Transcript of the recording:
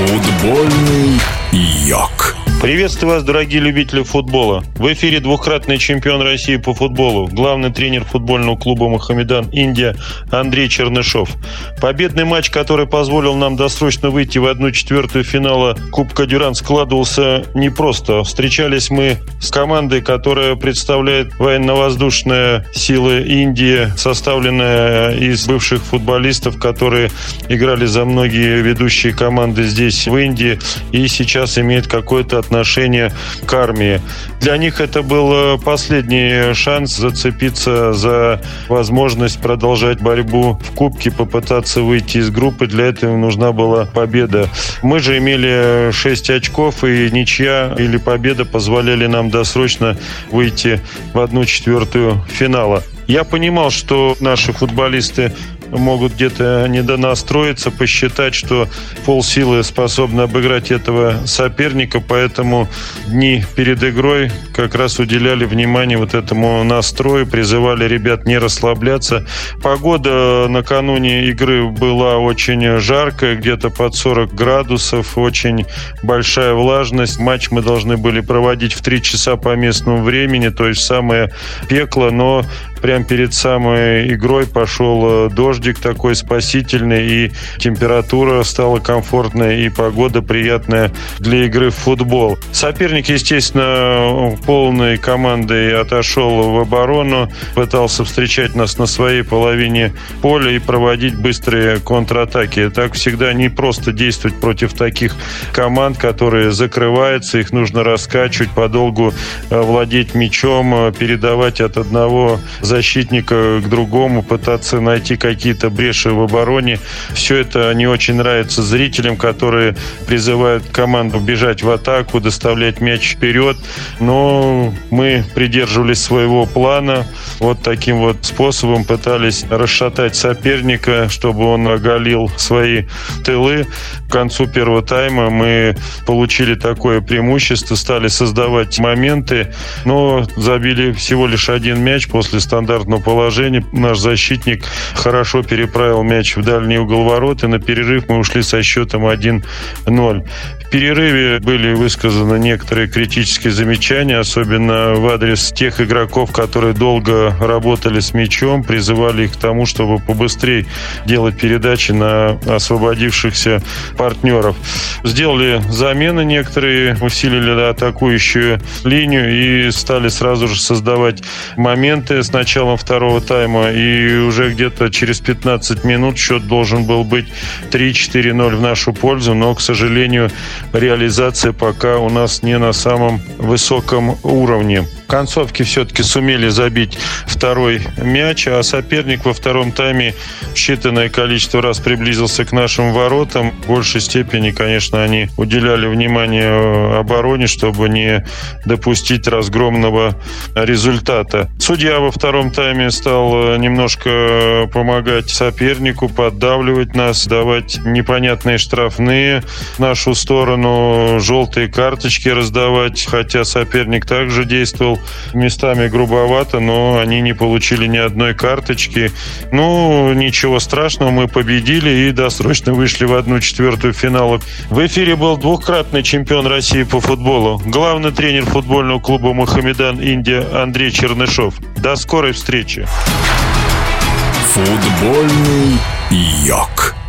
Футбольный йог. Приветствую вас, дорогие любители футбола. В эфире двукратный чемпион России по футболу, главный тренер футбольного клуба «Махамедан Индия» Андрей Чернышов. Победный матч, который позволил нам досрочно выйти в одну четвертую финала Кубка Дюран, складывался непросто. Встречались мы с командой, которая представляет военно-воздушные силы Индии, составленная из бывших футболистов, которые играли за многие ведущие команды здесь, в Индии, и сейчас имеют какое-то отношение к армии. Для них это был последний шанс зацепиться за возможность продолжать борьбу в Кубке, попытаться выйти из группы. Для этого нужна была победа. Мы же имели 6 очков, и ничья или победа позволяли нам досрочно выйти в одну четвертую финала. Я понимал, что наши футболисты могут где-то недонастроиться, посчитать, что полсилы способны обыграть этого соперника, поэтому дни перед игрой как раз уделяли внимание вот этому настрою, призывали ребят не расслабляться. Погода накануне игры была очень жаркая, где-то под 40 градусов, очень большая влажность. Матч мы должны были проводить в 3 часа по местному времени, то есть самое пекло, но прямо перед самой игрой пошел э, дождик такой спасительный, и температура стала комфортная, и погода приятная для игры в футбол. Соперник, естественно, полной командой отошел в оборону, пытался встречать нас на своей половине поля и проводить быстрые контратаки. Так всегда не просто действовать против таких команд, которые закрываются, их нужно раскачивать, подолгу э, владеть мячом, э, передавать от одного защитника к другому, пытаться найти какие-то бреши в обороне. Все это не очень нравится зрителям, которые призывают команду бежать в атаку, доставлять мяч вперед. Но мы придерживались своего плана. Вот таким вот способом пытались расшатать соперника, чтобы он оголил свои тылы. К концу первого тайма мы получили такое преимущество, стали создавать моменты, но забили всего лишь один мяч после стандартного положения. Наш защитник хорошо переправил мяч в дальний угол ворот, и на перерыв мы ушли со счетом 1-0. В перерыве были высказаны некоторые критические замечания, особенно в адрес тех игроков, которые долго работали с мячом, призывали их к тому, чтобы побыстрее делать передачи на освободившихся партнеров. Сделали замены некоторые, усилили атакующую линию и стали сразу же создавать моменты с началом второго тайма. И уже где-то через 15 минут счет должен был быть 3-4-0 в нашу пользу, но, к сожалению, реализация пока у нас не на самом высоком уровне концовке все-таки сумели забить второй мяч, а соперник во втором тайме считанное количество раз приблизился к нашим воротам. В большей степени, конечно, они уделяли внимание э, обороне, чтобы не допустить разгромного результата. Судья во втором тайме стал э, немножко помогать сопернику, поддавливать нас, давать непонятные штрафные в нашу сторону, желтые карточки раздавать, хотя соперник также действовал местами грубовато, но они не получили ни одной карточки. Ну, ничего страшного, мы победили и досрочно вышли в одну четвертую финала. В эфире был двукратный чемпион России по футболу, главный тренер футбольного клуба «Мухаммедан Индия» Андрей Чернышов. До скорой встречи. Футбольный йог.